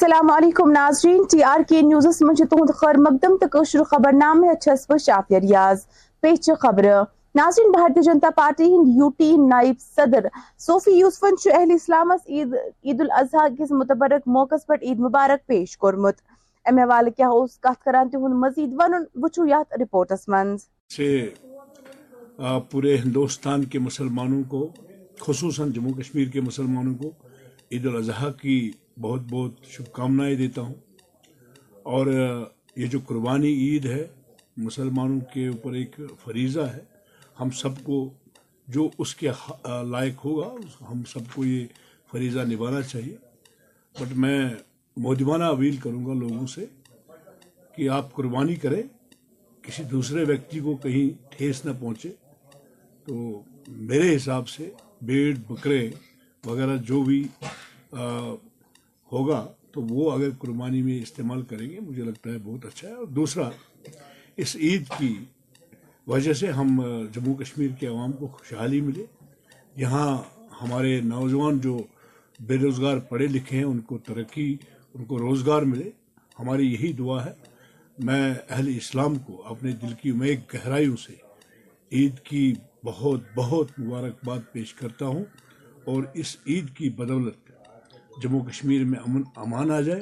السلام علیکم ناظرین، ٹی آر کے نیوزس من تہد خیر مقدم تو قشر خبر نامہ چھس اچھا بہ شافیہ ریاض، پیچ خبر۔ ناظرین، بھارتی جنتا پارٹی ہند یو ٹی نائب صدر صوفی یوسفن اہل اسلامس عید عید الاضحیٰ کس متبرک موقع پہ عید مبارک پیش کورمت امہ حوالہ کیا اس کت کران تہد مزید ون وچو یات رپورٹس من سے پورے ہندوستان کے مسلمانوں کو، خصوصاً جموں کشمیر کے مسلمانوں کو عید الاضحیٰ کی بہت بہت شبھ کامنائیں دیتا ہوں۔ اور یہ جو قربانی عید ہے، مسلمانوں کے اوپر ایک فریضہ ہے۔ ہم سب کو جو اس کے لائق ہوگا، ہم سب کو یہ فریضہ نبھانا چاہیے۔ بٹ میں مودبانہ اپیل کروں گا لوگوں سے کہ آپ قربانی کریں، کسی دوسرے ویکتی کو کہیں ٹھیس نہ پہنچے۔ تو میرے حساب سے بیڑ بکرے وغیرہ جو بھی ہوگا تو وہ اگر قربانی میں استعمال کریں گے، مجھے لگتا ہے بہت اچھا ہے۔ اور دوسرا، اس عید کی وجہ سے ہم جموں کشمیر کے عوام کو خوشحالی ملے۔ یہاں ہمارے نوجوان جو بے روزگار پڑھے لکھے ہیں، ان کو ترقی، ان کو روزگار ملے۔ ہماری یہی دعا ہے۔ میں اہل اسلام کو اپنے دل کی میک گہرائیوں سے عید کی بہت بہت مبارکباد پیش کرتا ہوں۔ اور اس عید کی بدولت جموں کشمیر میں امن امان آ جائے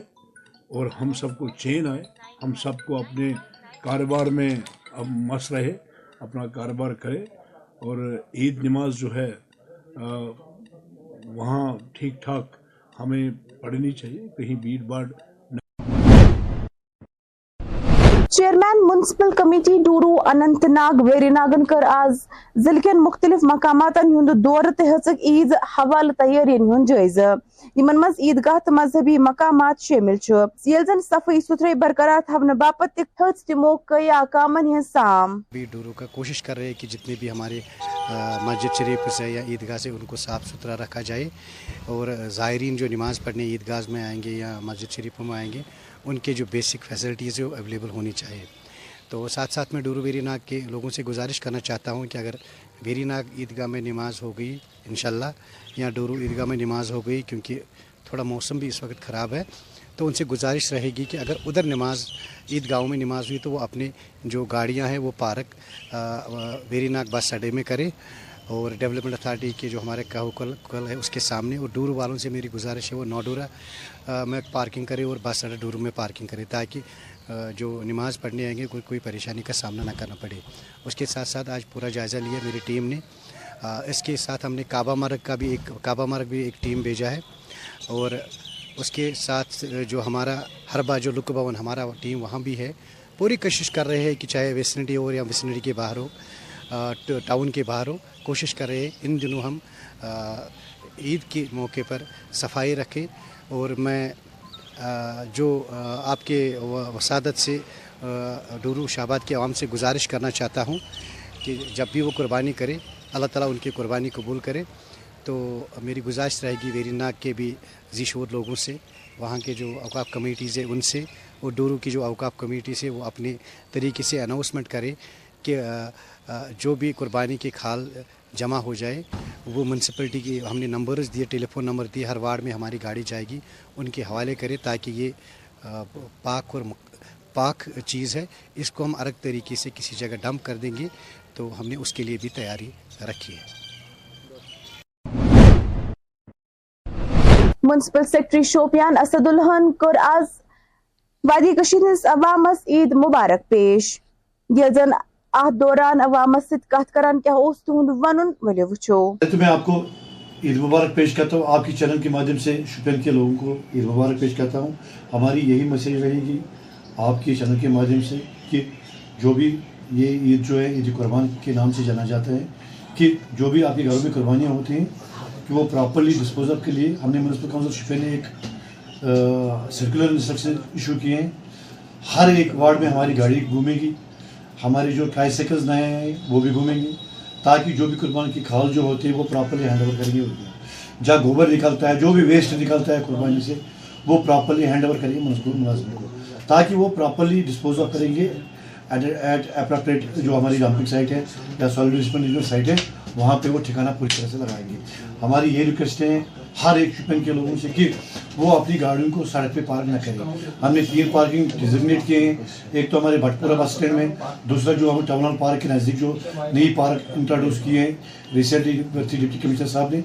اور ہم سب کو چین آئے۔ ہم سب کو اپنے کاروبار میں اب مس رہے، اپنا کاروبار کرے اور عید نماز جو ہے وہاں ٹھیک ٹھاک ہمیں پڑھنی چاہیے۔ کہیں بھیڑ بھاڑ chairman municipal committee Doru Anantnag, very ناگن کر آز ضلع کن مختلف مقامات ہند دور تک عید حوالہ تیاری ہند جائزہ یمن مز عیدگاہ تو مذہبی مقامات شامل یل زن صفائی ستھرائی برقرار تھونے باپت تھز تمو کئی کامن سام۔ بھی ڈورو کا کوشش کر رہے کہ جتنے بھی ہمارے مسجد شریف سے یا عیدگاہ سے ان کو صاف ستھرا رکھا جائے اور زائرین جو نماز پڑھنے عیدگاہ میں آئیں گے یا مسجد شریفوں میں آئیں گے ان کے جو بیسک فیسلٹیز ہے وہ اویلیبل ہونی چاہیے۔ تو ساتھ ساتھ میں ڈورو ویری ناگ کے لوگوں سے گزارش کرنا چاہتا ہوں کہ اگر ویری ناگ عیدگاہ میں نماز ہو گئی، انشاءاللہ، یا ڈورو عیدگاہ میں نماز ہو گئی کیونکہ تھوڑا موسم بھی اس وقت خراب ہے، تو ان سے گزارش رہے گی کہ اگر ادھر نماز عید گاہوں میں نماز ہوئی تو وہ اپنے جو گاڑیاں ہیں وہ پارک ویری ناگ بس اڈے میں کرے اور ڈیولپمنٹ اتھارٹی کے جو ہمارے کہو کل ہے، اس کے سامنے، اور ڈور والوں سے میری گزارش ہے، وہ نو ڈورا میں پارکنگ کرے اور بس اڈا ڈورو میں پارکنگ کرے تاکہ جو نماز پڑھنے آئیں گے، کوئی کوئی پریشانی کا سامنا نہ کرنا پڑے۔ اس کے ساتھ ساتھ آج پورا جائزہ لیا میری ٹیم نے۔ اس کے ساتھ ہم نے کعبہ مرگ کا بھی ایک کعبہ مرگ بھی ایک ٹیم بھیجا ہے۔ اور اس کے ساتھ جو ہمارا ہر بار جو لک بھون ہمارا ٹیم وہاں بھی ہے۔ پوری کوشش کر رہے ہیں کہ چاہے ویسنٹی ہو یا ویسنٹی کے باہر ہو۔ ٹاؤن کے باہر ہو کوشش کر رہے ہیں۔ ان دنوں ہم عید کے موقع پر صفائی رکھیں۔ اور میں جو آپ کے وسادت سے ڈورو شہباد کے عوام سے گزارش کرنا چاہتا ہوں کہ جب بھی وہ قربانی کرے، اللہ تعالیٰ ان کی قربانی قبول کرے۔ تو میری گزارش رہے گی ویری ناگ کے بھی ذیشور لوگوں سے، وہاں کے جو اوقاف کمیٹیز ہیں ان سے، اور ڈورو کی جو اوقاف کمیٹی سے وہ اپنے طریقے سے اناؤنسمنٹ کرے کہ جو بھی قربانی کے کھال جمع ہو جائے، وہ منسپلٹی کی ہم نے نمبرز دیے ٹیلی فون نمبر دیے، ہر وارڈ میں ہماری گاڑی جائے گی، ان کے حوالے کرے تاکہ یہ پاک اور پاک چیز ہے، اس کو ہم الگ طریقے سے کسی جگہ ڈمپ کر دیں گے، تو ہم نے اس کے لیے بھی تیاری رکھی ہے۔ منسپل سیکٹری شوپیان اسد الحن کر آز وادی کشید ہز عوامس عید مبارک پیش یہ زن ات دوران عوامس ست کت کران کیا اس تہند ونن؟ ولو وچھو۔ میں آپ کو عید مبارک پیش کرتا ہوں۔ آپ کی چینل کے مادھیم سے شوپین کے لوگوں کو عید مبارک پیش کرتا ہوں۔ ہماری یہی میسیج رہے گی آپ کی چینل کے مادھیم سے کہ جو بھی یہ عید جو ہے، عید قربان کے نام سے جانا جاتا ہے، کہ جو بھی آپ کے گھروں میں قربانیاں ہوتی ہیں، کہ وہ پراپرلی ڈسپوز اپ کے لیے ہم نے میونسپل کاؤنسل شفے نے ایک سرکولر انسٹرکشن ایشو کیے ہیں۔ ہر ایک وارڈ میں ہماری گاڑی گھومے گی۔ ہماری جو ٹرائی سائیکلز نئے ہیں، وہ بھی گھومیں گے۔ تاکہ جو بھی قربان کی کھال جو ہوتی ہے، وہ پراپرلی ہینڈ اوور کریں گے جہاں گوبر نکلتا ہے، جو بھی ویسٹ نکلتا ہے قربانی سے، وہ پراپرلی ہینڈ اوور کریں گے مزدور ملازمین کو تاکہ وہ پراپرلی ڈسپوز آف کریں گے۔ ایٹ اپروپریٹ جو ہماری رامپنگ سائٹ ہے یا سالڈ ویسٹ سائٹ ہے وہاں پہ وہ ٹھکانہ پوری طرح سے لگائیں گے ہماری یہ ریکویسٹ ہے ہر ایک شپن کے لوگوں سے کہ وہ اپنی گاڑیوں کو سڑک پہ پارک نہ کریں ہم نے تین پارکنگ ڈیزگنیٹ کیے ہیں ایک تو ہمارے بھٹپورہ بس اسٹینڈ میں دوسرا جو ہم ٹاؤن پارک کے نزدیک جو نئی پارک انٹروڈیوس کیے ہیں ریسنٹلی ڈپٹی کمشنر صاحب نے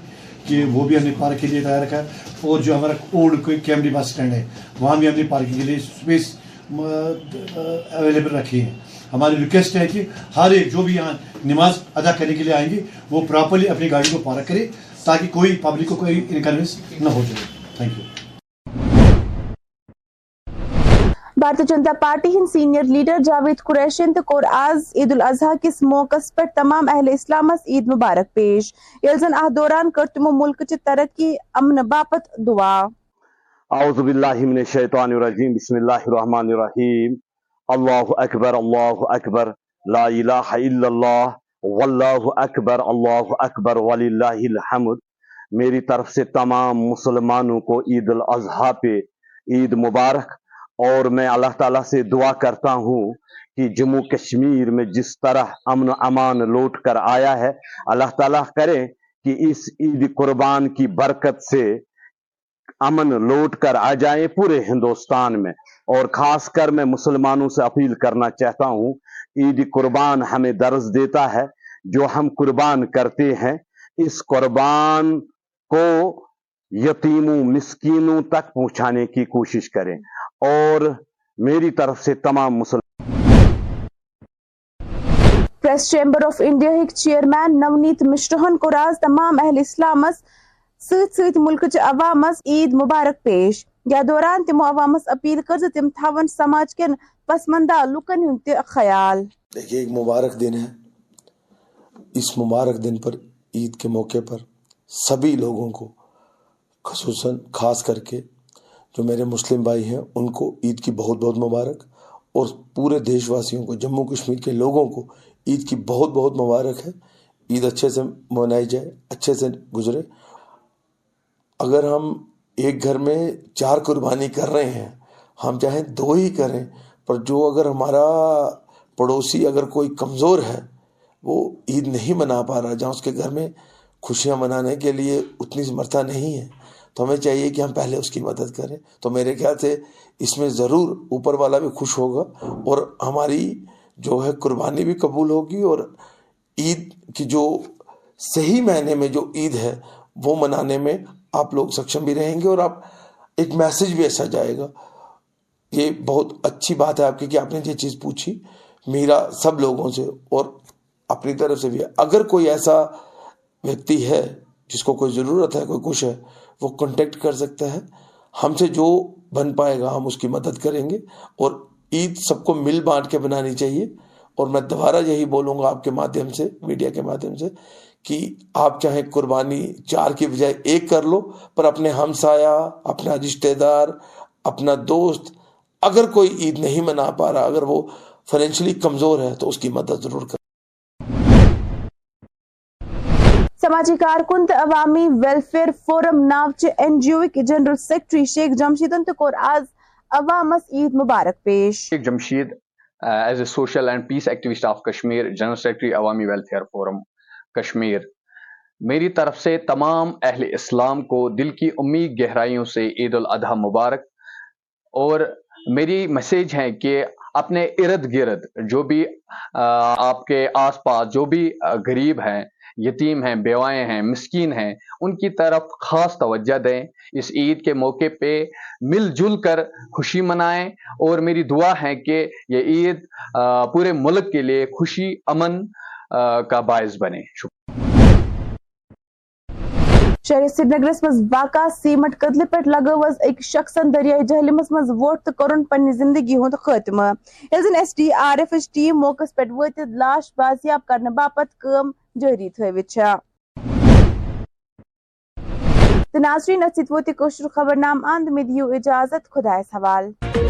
کہ وہ بھی ہم نے پارک کے لیے تیار رکھا ہے اور جو ہمارا اولڈ کوئی کیمری بس اسٹینڈ ہے وہاں بھی ہم نے پارکنگ کے لیے اسپیس اویلیبل رکھی ہیں۔ ہماری ریکویسٹ ہے کہ ہر ایک جو بھی یہاں نماز ادا کرنے کے لیے آئیں گے، وہ پراپرلی اپنی گاڑی کو پارک کرے تاکہ کوئی پبلک کو کوئی انکنوینس نہ ہو جائے۔ Thank you Bharatiya Janata party ہند سینئر لیڈر جاوید قریشن تو کور آز عید الاضحیٰ کس موقع پر تمام اہل اسلام عید مبارک پیش۔ یلزن آہ دوران کر تمو ملک چہ ترقی امن باپت دعا۔ اعوذ باللہ من الشیطان الرجیم، بسم اللہ الرحمن الرحیم. اللہ اکبر اللہ اکبر، لا الہ الا اللہ، واللہ اکبر، اللہ اکبر، وللہ الحمد. میری طرف سے تمام مسلمانوں کو عید الاضحیٰ پہ عید مبارک، اور میں اللہ تعالیٰ سے دعا کرتا ہوں کہ جموں کشمیر میں جس طرح امن و امان لوٹ کر آیا ہے، اللہ تعالیٰ کرے کہ اس عید قربان کی برکت سے امن لوٹ کر آ جائے پورے ہندوستان میں اور خاص کر میں مسلمانوں سے اپیل کرنا چاہتا ہوں عید قربان ہمیں درس دیتا ہے، جو ہم قربان کرتے ہیں، اس قربان کو یتیموں، مسکینوں تک پہنچانے کی کوشش کریں۔ اور میری طرف سے تمام مسلمان پریس چیمبر آف انڈیا ہک چیئرمین نونیت مشرہن کو راز تمام اہل اسلامس سۭتۍ ملک مُلکٕچ عوامس عید مبارک پیش۔ یا دوران تم عوامس اپیل کر زِ تِم تھاون سماج کن پسمندہ لُکن ہُنٛد تہِ خیال۔ دیکھیے، ایک مبارک دن ہے۔ اس مبارک دن پر، عید کے موقع پر سبھی لوگوں کو، خصوصاً خاص کر کے جو میرے مسلم بھائی ہیں، ان کو عید کی بہت بہت مبارک۔ اور پورے دیش واسیوں کو، جموں کشمیر کے لوگوں کو عید کی بہت بہت مبارک ہے۔ عید اچھے سے منائی جائے، اچھے سے گزرے۔ اگر ہم ایک گھر میں چار قربانی کر رہے ہیں، ہم چاہیں دو ہی کریں، پر جو اگر ہمارا پڑوسی اگر کوئی کمزور ہے، وہ عید نہیں منا پا رہا، جہاں اس کے گھر میں خوشیاں منانے کے لیے اتنی سمرتھا نہیں ہے، تو ہمیں چاہیے کہ ہم پہلے اس کی مدد کریں۔ تو میرے خیال سے اس میں ضرور اوپر والا بھی خوش ہوگا اور ہماری جو ہے قربانی بھی قبول ہوگی اور عید کی جو صحیح معنی میں جو عید ہے، وہ منانے میں آپ لوگ سکشم بھی رہیں گے اور آپ ایک میسج بھی ایسا جائے گا۔ یہ بہت اچھی بات ہے آپ کی کہ آپ نے یہ چیز پوچھی، میرا سب لوگوں سے اور اپنی طرف سے بھی۔ اگر کوئی ایسا ویکتی ہے جس کو کوئی ضرورت ہے، کوئی کچھ ہے، وہ کنٹیکٹ کر سکتا ہے۔ ہم سے جو بن پائے گا، ہم اس کی مدد کریں گے اور عید سب کو مل بانٹ کے بنانی چاہیے۔ اور میں دوبارہ یہی بولوں گا آپ کے مادھیم سے، میڈیا کے مادھیم سے کہ آپ چاہیں قربانی چار کی بجائے ایک کر لو پر اپنے ہمسایا اپنا رشتہ دار اپنا دوست اگر کوئی عید نہیں منا پا رہا اگر وہ فائنینشلی کمزور ہے تو اس کی مدد ضرور کر سماجی کارکن عوامی ویلفیئر فورم ناوچ این جی او کے جنرل سیکرٹری شیخ جمشید انتقور آز عوامس عید مبارک پیش۔ Sheikh Jamshed as a social and peace activist of Kashmir general secretary Awami welfare forum Kashmir. میری طرف سے تمام اہل اسلام کو دل کی امید گہرائیوں سے عید الاضحیٰ مبارک۔ اور میری میسیج ہے کہ اپنے ارد گرد جو بھی آپ کے آس پاس جو بھی غریب ہیں، یتیم ہیں، بیوائیں ہیں، مسکین ہیں، ان کی طرف خاص توجہ دیں۔ اس عید کے موقع پہ مل جل کر خوشی منائیں۔ اور میری دعا ہے کہ یہ عید پورے ملک کے لیے خوشی، امن کا باعث بنے۔ شہر سری نگرس مز واقع سیمٹ قتل پہ لگو ایک شخصن دریائے جہلمس مز ووٹ تو کورن پنہ زندگی ہند خاتمہ یل S D R F H team موقع پہ وت لاش بازیاب کرنے باپت کم جاری تھوت ناظرین اتھ ووت خبر نام اند مے دِیو اجازت حوال۔ حوالہ